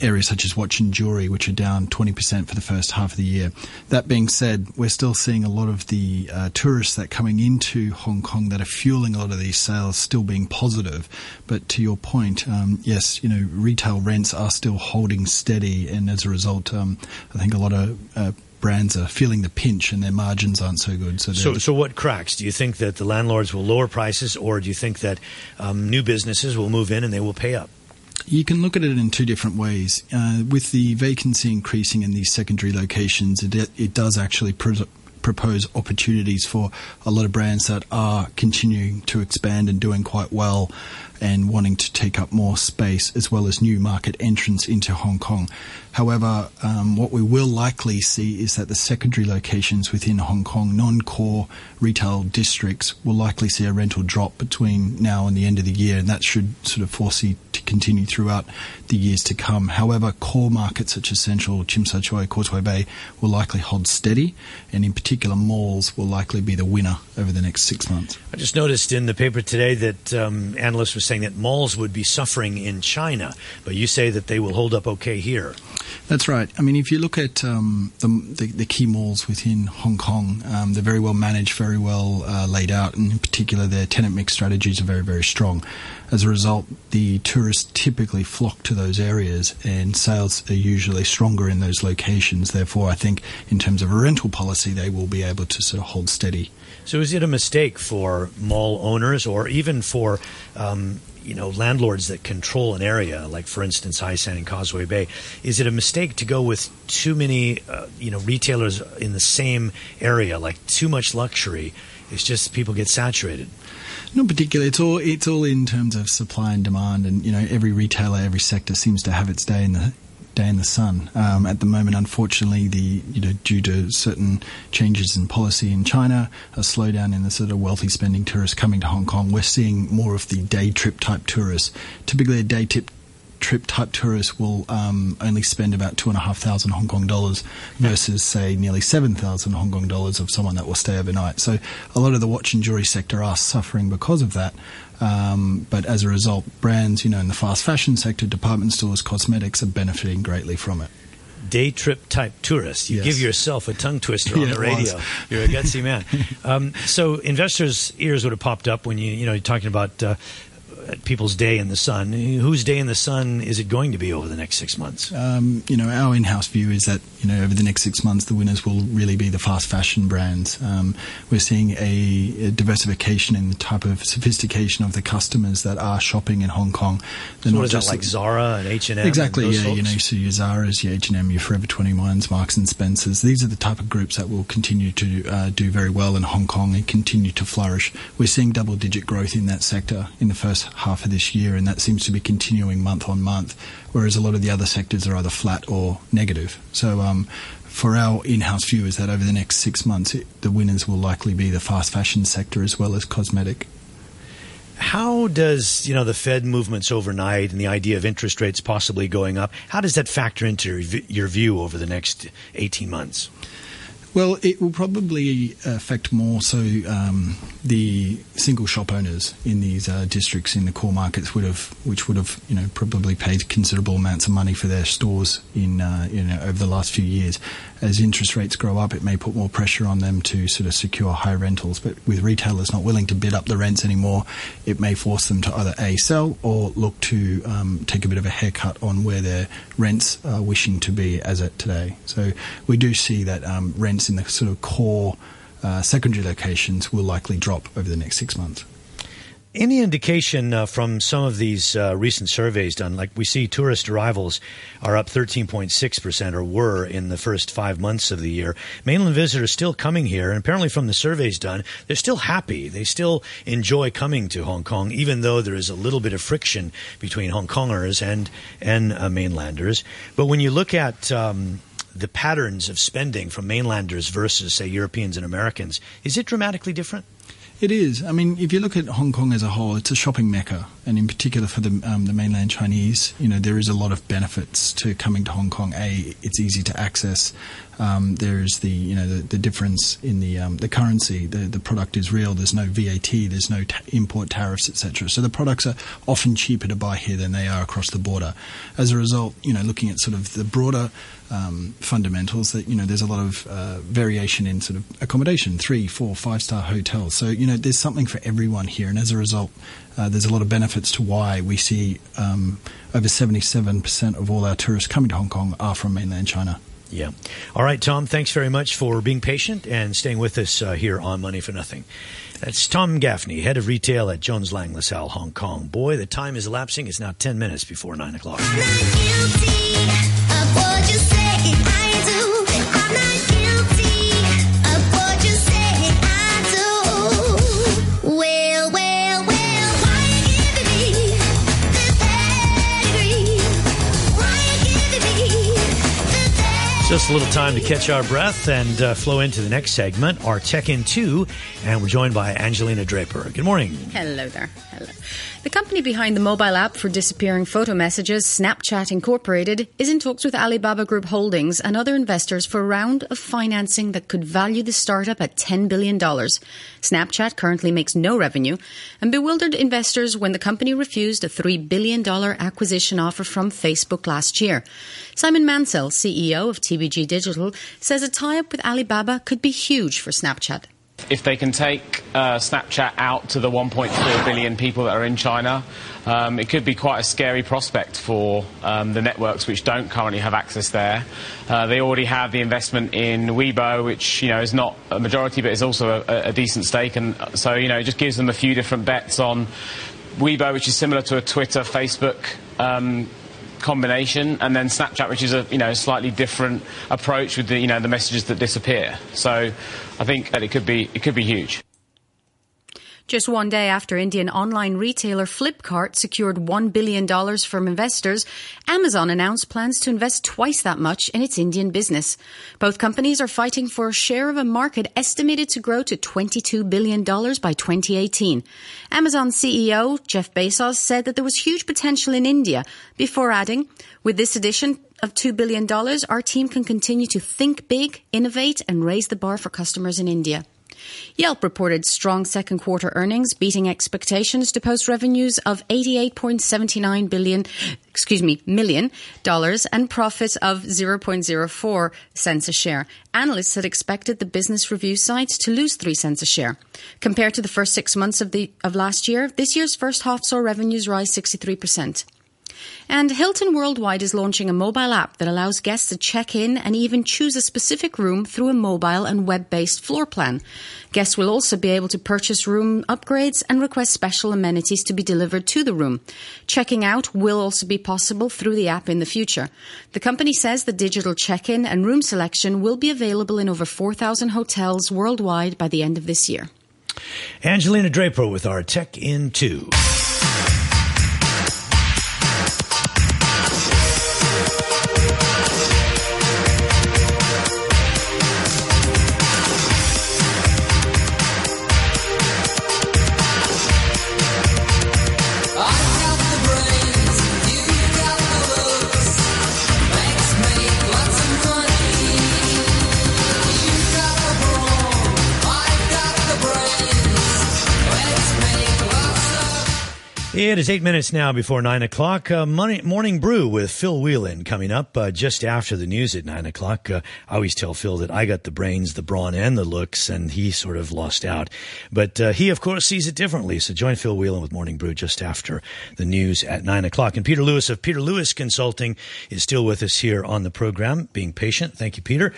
T: areas such as watch and jewelry, which are down 20% for the first half of the year. That being said, we're still seeing a lot of the uh, tourists that are coming into Hong Kong that are fueling a lot of these sales still being positive. But to your point, um, yes, you know, retail rents are still holding steady, and as a result, um, I think a lot of uh, brands are feeling the pinch and their margins aren't so good.
C: So, so, so, what cracks? Do you think that the landlords will lower prices, or do you think that um, new businesses will move in and they will pay up?
T: You can look at it in two different ways. Uh, with the vacancy increasing in these secondary locations, it, it does actually pro- propose opportunities for a lot of brands that are continuing to expand and doing quite well and wanting to take up more space as well as new market entrance into Hong Kong. However, um, what we will likely see is that the secondary locations within Hong Kong, non-core retail districts, will likely see a rental drop between now and the end of the year, and that should sort of foresee to continue throughout the years to come. However, core markets such as Central, Tsim Sha Tsui, Causeway Bay will likely hold steady, and in particular, malls will likely be the winner over the next six months.
C: I just noticed in the paper today that um, analysts were saying that malls would be suffering in China, but you say that they will hold up okay here.
T: That's right. I mean, if you look at um, the, the, the, key malls within Hong Kong, um, they're very well managed, very well uh, laid out, and in particular, their tenant mix strategies are very, very strong. As a result, the tourists typically flock to those areas, and sales are usually stronger in those locations. Therefore, I think in terms of a rental policy, they will be able to sort of hold steady.
C: So, is it a mistake for mall owners, or even for um, you know landlords that control an area, like for instance Hysan and Causeway Bay, is it a mistake to go with too many uh, you know retailers in the same area, like too much luxury? It's just people get saturated.
T: Not particularly. It's all it's all in terms of supply and demand, and you know every retailer, every sector seems to have its day in the day in the sun. Um, at the moment, unfortunately, the you know due to certain changes in policy in China, a slowdown in the sort of wealthy spending tourists coming to Hong Kong, we're seeing more of the day trip type tourists. Typically, a day trip trip type tourist will um, only spend about two and a half thousand Hong Kong dollars versus, say, nearly seven thousand Hong Kong dollars of someone that will stay overnight. So a lot of the watch and jewelry sector are suffering because of that. Um, but as a result, brands, you know, in the fast fashion sector, department stores, cosmetics are benefiting greatly from it
C: day trip type tourist. You yes. give yourself a tongue twister on yeah, the radio. You're a gutsy man. Um, so investors' ears would have popped up when you you know you're talking about uh, people's day in the sun. Whose day in the sun is it going to be over the next six months?
T: Um, you know, our in-house view is that you know over the next six months, the winners will really be the fast fashion brands. Um, we're seeing a, a, diversification in the type of sophistication of the customers that are shopping in Hong Kong.
C: They're so what is that like Zara and H and M?
T: Exactly. Yeah. You know, so your Zara's, your H and M, your Forever Twenty Ones, Marks and Spencers. These are the type of groups that will continue to uh, do very well in Hong Kong and continue to flourish. We're seeing double-digit growth in that sector in the first half of this year, and that seems to be continuing month on month. Whereas a lot of the other sectors are either flat or negative. So. Um, for our in-house view is that over the next six months, it, the winners will likely be the fast fashion sector as well as cosmetic.
C: How does you know the Fed movements overnight and the idea of interest rates possibly going up? How does that factor into your view over the next eighteen months?
T: Well, it will probably affect more so um, the single shop owners in these uh, districts in the core markets would have, which would have, you know, probably paid considerable amounts of money for their stores in, uh, you know, over the last few years. As interest rates grow up, it may put more pressure on them to sort of secure high rentals. But with retailers not willing to bid up the rents anymore, it may force them to either a sell or look to um, take a bit of a haircut on where their rents are wishing to be as at today. So we do see that um, rents in the sort of core uh, secondary locations will likely drop over the next six months.
C: Any indication uh, from some of these uh, recent surveys done, like we see tourist arrivals are up 13.6% or were in the first five months of the year. Mainland visitors still coming here, and apparently from the surveys done, they're still happy. They still enjoy coming to Hong Kong, even though there is a little bit of friction between Hong Kongers and, and uh, mainlanders. But when you look at um, the patterns of spending from mainlanders versus, say, Europeans and Americans, is it dramatically different?
T: It is. I mean, if you look at Hong Kong as a whole, it's a shopping mecca, and in particular for the um, the mainland Chinese, you know, there is a lot of benefits to coming to Hong Kong. A, it's easy to access. Um, there's the you know the, the difference in the um, the currency. The the product is real. There's no VAT. There's no import tariffs, etc. So the products are often cheaper to buy here than they are across the border. As a result, you know, looking at sort of the broader um, fundamentals, that you know, there's a lot of uh, variation in sort of accommodation, three, four, five star hotels. So you know, there's something for everyone here, and as a result, uh, there's a lot of benefits to why we see um, over 77% of all our tourists coming to Hong Kong are from mainland China.
C: Yeah. All right, Tom, thanks very much for being patient and staying with us uh, here on Money for Nothing. That's Tom Gaffney, head of retail at Jones Lang LaSalle, Hong Kong. Boy, the time is elapsing. It's now 10 minutes before 9 o'clock. Just a little time to catch our breath and uh, flow into the next segment, our Tech in 2, and we're joined by Angelina Draper. Good morning.
U: Hello there. Hello. The company behind the mobile app for disappearing photo messages, Snapchat Incorporated, is in talks with Alibaba Group Holdings and other investors for a round of financing that could value the startup at $10 billion. Snapchat currently makes no revenue and bewildered investors when the company refused a $3 billion acquisition offer from Facebook last year. Simon Mansell, CEO of TBG Digital, says a tie up with Alibaba could be huge for Snapchat.
V: If they can take uh, Snapchat out to the 1.4 billion people that are in China, um, it could be quite a scary prospect for um, the networks which don't currently have access there. Uh, they already have the investment in Weibo, which you know is not a majority, but is also a, a decent stake, and so you know it just gives them a few different bets on Weibo, which is similar to a Twitter, Facebook. Um, combination, and then Snapchat, which is a you know slightly different approach with the you know the messages that disappear. So I think that it could be it could be huge.
U: Just one day after Indian online retailer Flipkart secured $1 billion from investors, Amazon announced plans to invest twice that much in its Indian business. Both companies are fighting for a share of a market estimated to grow to $22 billion by 2018. Amazon CEO Jeff Bezos said that there was huge potential in India before adding, with this addition, of $2 billion, our team can continue to think big, innovate, and raise the bar for customers in India. Yelp reported strong second quarter earnings, beating expectations to post revenues of 88.79 billion, excuse me, million dollars and profits of 0.04 cents a share. Analysts had expected the business review site to lose 3 cents a share. Compared to the first 6 months of the of last year, this year's first half saw revenues rise 63%. And Hilton Worldwide is launching a mobile app that allows guests to check in and even choose a specific room through a mobile and web based floor plan. Guests will also be able to purchase room upgrades and request special amenities to be delivered to the room. Checking out will also be possible through the app in the future. The company says the digital check in and room selection will be available in over 4,000 hotels worldwide by the end of this year.
C: Angelina Draper with our Tech in 2. It is eight minutes now before nine o'clock. Uh, morning, morning brew with Phil Whelan coming up uh, just after the news at nine o'clock. Uh, I always tell Phil that I got the brains, the brawn, and the looks, and he sort of lost out. But uh, he, of course, sees it differently. So join Phil Whelan with Morning Brew just after the news at nine o'clock. And Peter Lewis of Peter Lewis Consulting is still with us here on the program, being patient. Thank you, Peter.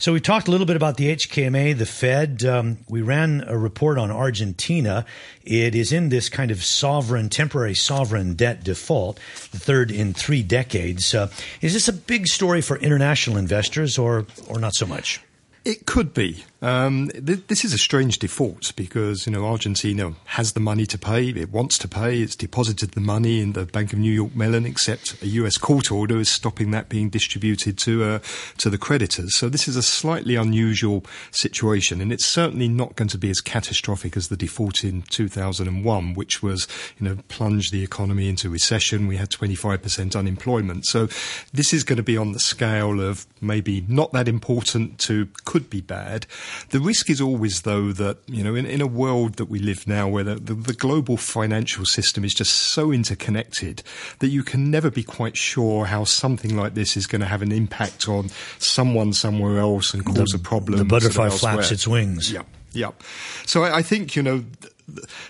C: So we talked a little bit about the HKMA, the Fed. Um, we ran a report on Argentina. It is in this kind of sovereign, temporary sovereign debt default, the third in three decades. Uh, is this a big story for international investors or, or not so much?
J: It could be. Um, th- this is a strange default because you know Argentina has the money to pay, it wants to pay, it's deposited the money in the Bank of New York Mellon, except a U.S. court order is stopping that being distributed to uh, to the creditors. So this is a slightly unusual situation, and it's certainly not going to be as catastrophic as the default in 2001, which was you know plunged the economy into recession. We had 25% unemployment. So this is going to be on the scale of maybe not that important to could be bad. The risk is always, though, that, you know, in, in a world that we live now where the, the, the global financial system is just so interconnected that you can never be quite sure how something like this is going to have an impact on someone somewhere else and cause
C: The-
J: a problem.
C: the butterfly flaps its wings.
J: Yeah. Yeah. So I, I think, you know,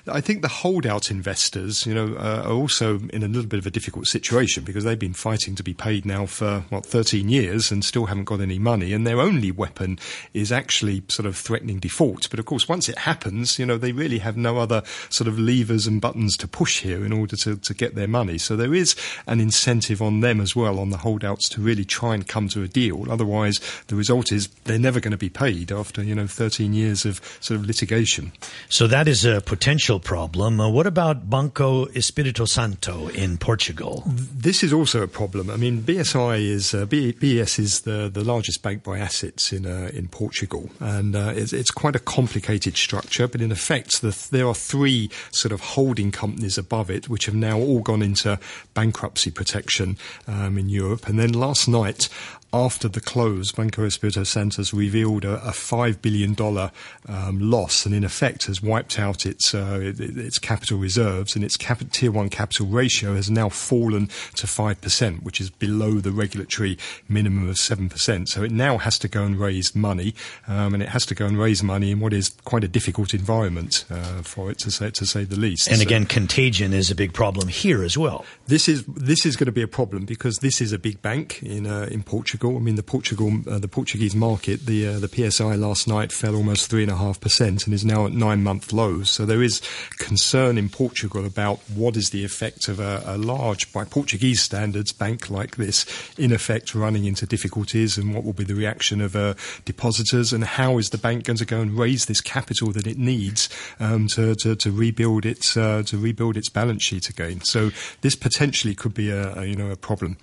J: I think the holdout investors, you know, uh, are also in a little bit of a difficult situation because they've been fighting to be paid now for what 13 years and still haven't got any money, and their only weapon is actually sort of threatening default. But of course, once it happens, you know, they really have no other sort of levers and buttons to push here in order to, to get their money. So there is an incentive on them as well, on the holdouts, to really try and come to a deal. Otherwise, the result is they're never going to be paid after you know 13 years of sort of litigation.
C: So that is a potential problem. Uh, what about Banco Espírito Santo in Portugal?
J: This is also a problem. I mean, BSI is uh, is the, the largest bank by assets in uh, in Portugal, and uh, it's, it's quite a complicated structure. But in effect, the, there are three sort of holding companies above it, which have now all gone into bankruptcy protection um, in Europe. And then last night. After the close, Banco Espirito Santos revealed a, a five billion dollar um, loss, and in effect has wiped out its uh, it- it- its capital reserves, and its cap- tier one capital ratio has now fallen to five percent, which is below the regulatory minimum of seven percent. So it now has to go and raise money, um, and it has to go and raise money in what is quite a difficult environment uh, for it to say to say the least.
C: And
J: So-
C: again, contagion is a big problem here as well.
J: this is this is going to be a problem because this is a big bank in uh, in Portugal. I mean, the Portugal uh, the Portuguese market, the uh, the PSI last night fell almost three and a half percent and is now at nine month lows. So there is concern in Portugal about what is the effect of a, a large, by Portuguese standards, bank like this, in effect running into difficulties, and what will be the reaction of uh, depositors, and how is the bank going to go and raise this capital that it needs um, to, to to rebuild its uh, to rebuild its balance sheet again. So this potentially could be a, a you know a problem.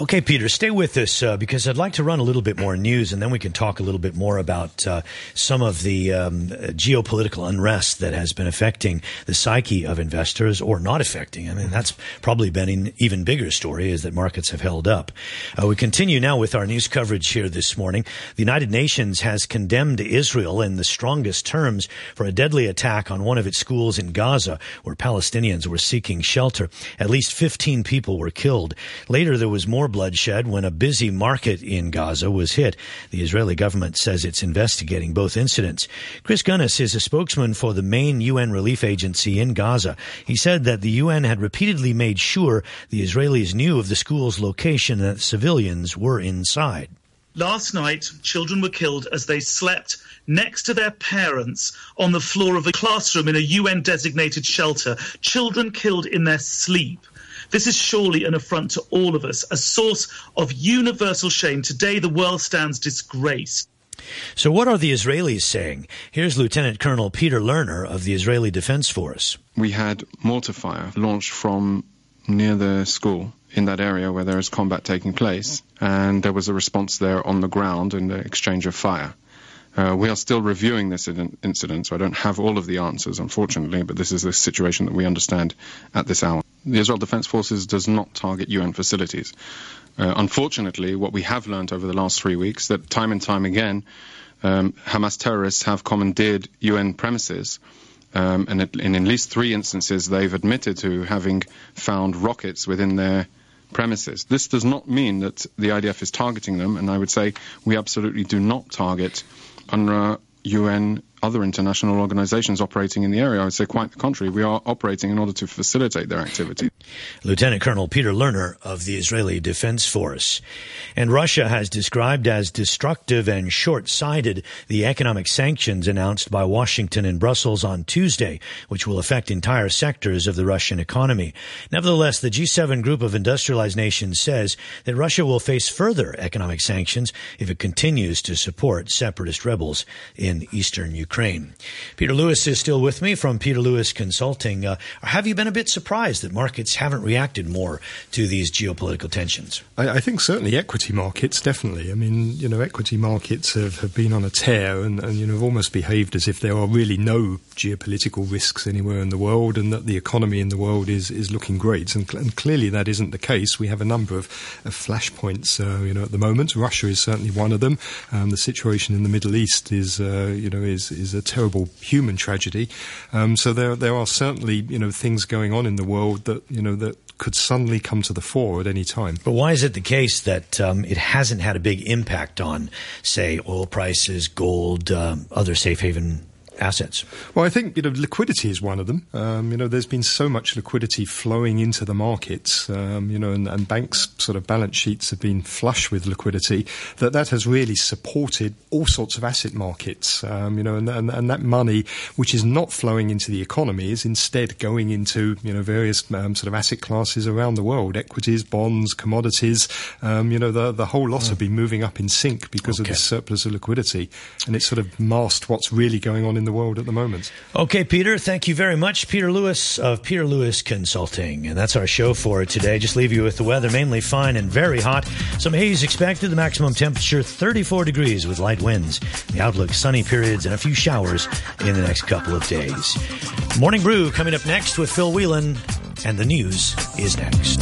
C: Okay, Peter, stay with us uh, because I'd like to run a little bit more news, and then we can talk a little bit more about uh, some of the um, geopolitical unrest that has been affecting the psyche of investors, or not affecting. I mean, that's probably been an even bigger story is that markets have held up. Uh, we continue now with our news coverage here this morning. The United Nations has condemned Israel in the strongest terms for a deadly attack on one of its schools in Gaza, where Palestinians were seeking shelter. At least 15 people were killed. Later, there was more bloodshed when a busy market in Gaza was hit. The Israeli government says it's investigating both incidents. Chris Gunness is a spokesman for the main UN relief agency in Gaza. He said that the UN had repeatedly made sure the Israelis knew of the school's location and that civilians were inside.
W: Last night, children were killed as they slept next to their parents on the floor of a classroom in a UN designated shelter. Children killed in their sleep. This is surely an affront to all of us, a source of universal shame. Today, the world stands disgraced.
C: So, what are the Israelis saying? Here's Lieutenant Colonel Peter Lerner of the Israeli Defense Force.
X: We had mortar fire launched from near the school in that area where there is combat taking place, and there was a response there on the ground in the exchange of fire. Uh, we are still reviewing this incident, so I don't have all of the answers, unfortunately, but this is the situation that we understand at this hour the Israel Defense Forces does not target UN facilities. Uh, unfortunately, what we have learned over the last three weeks that time and time again, um, Hamas terrorists have commandeered UN premises. Um, and in at least three instances, they've admitted to having found rockets within their premises. This does not mean that the IDF is targeting them, and I would say we absolutely do not target UNRWA, UN, other international organizations operating in the area. I would say quite the contrary. We are operating in order to facilitate their activity.
C: Lieutenant Colonel Peter Lerner of the Israeli Defense Force. And Russia has described as destructive and short-sighted the economic sanctions announced by Washington and Brussels on Tuesday, which will affect entire sectors of the Russian economy. Nevertheless, the G7 group of industrialized nations says that Russia will face further economic sanctions if it continues to support separatist rebels in eastern Ukraine. Ukraine. Peter Lewis is still with me from Peter Lewis Consulting. Uh, have you been a bit surprised that markets haven't reacted more to these geopolitical tensions?
J: I, I think certainly equity markets, definitely. I mean, you know, equity markets have, have been on a tear and, and, you know, have almost behaved as if there are really no geopolitical risks anywhere in the world and that the economy in the world is, is looking great. And, and clearly that isn't the case. We have a number of, of flashpoints, uh, you know, at the moment. Russia is certainly one of them. Um, the situation in the Middle East is, uh, you know, is, is a terrible human tragedy. Um, so there there are certainly you know things going on in the world that you know that could suddenly come to the fore at any time.
C: But why is it the case that um, it hasn't had a big impact on, say, oil prices, gold, um, other safe haven assets?
J: Well, I think you know liquidity is one of them. Um, you know, there's been so much liquidity flowing into the markets. Um, you know, and, and, banks' sort of balance sheets have been flush with liquidity. That that has really supported all sorts of asset markets. Um, you know, and, and, and that money, which is not flowing into the economy, is instead going into you know various um, sort of asset classes around the world: equities, bonds, commodities. Um, you know, the the whole lot mm. have been moving up in sync because okay. of the surplus of liquidity, and it's sort of masked what's really going on in in the world at the moment.
C: Okay, Peter, thank you very much. Peter Lewis of Peter Lewis Consulting. And that's our show for today. Just leave you with the weather mainly fine and very hot. Some haze expected. The maximum temperature 34 degrees with light winds. The outlook sunny periods and a few showers in the next couple of days. Morning Brew coming up next with Phil Whelan. And the news is next.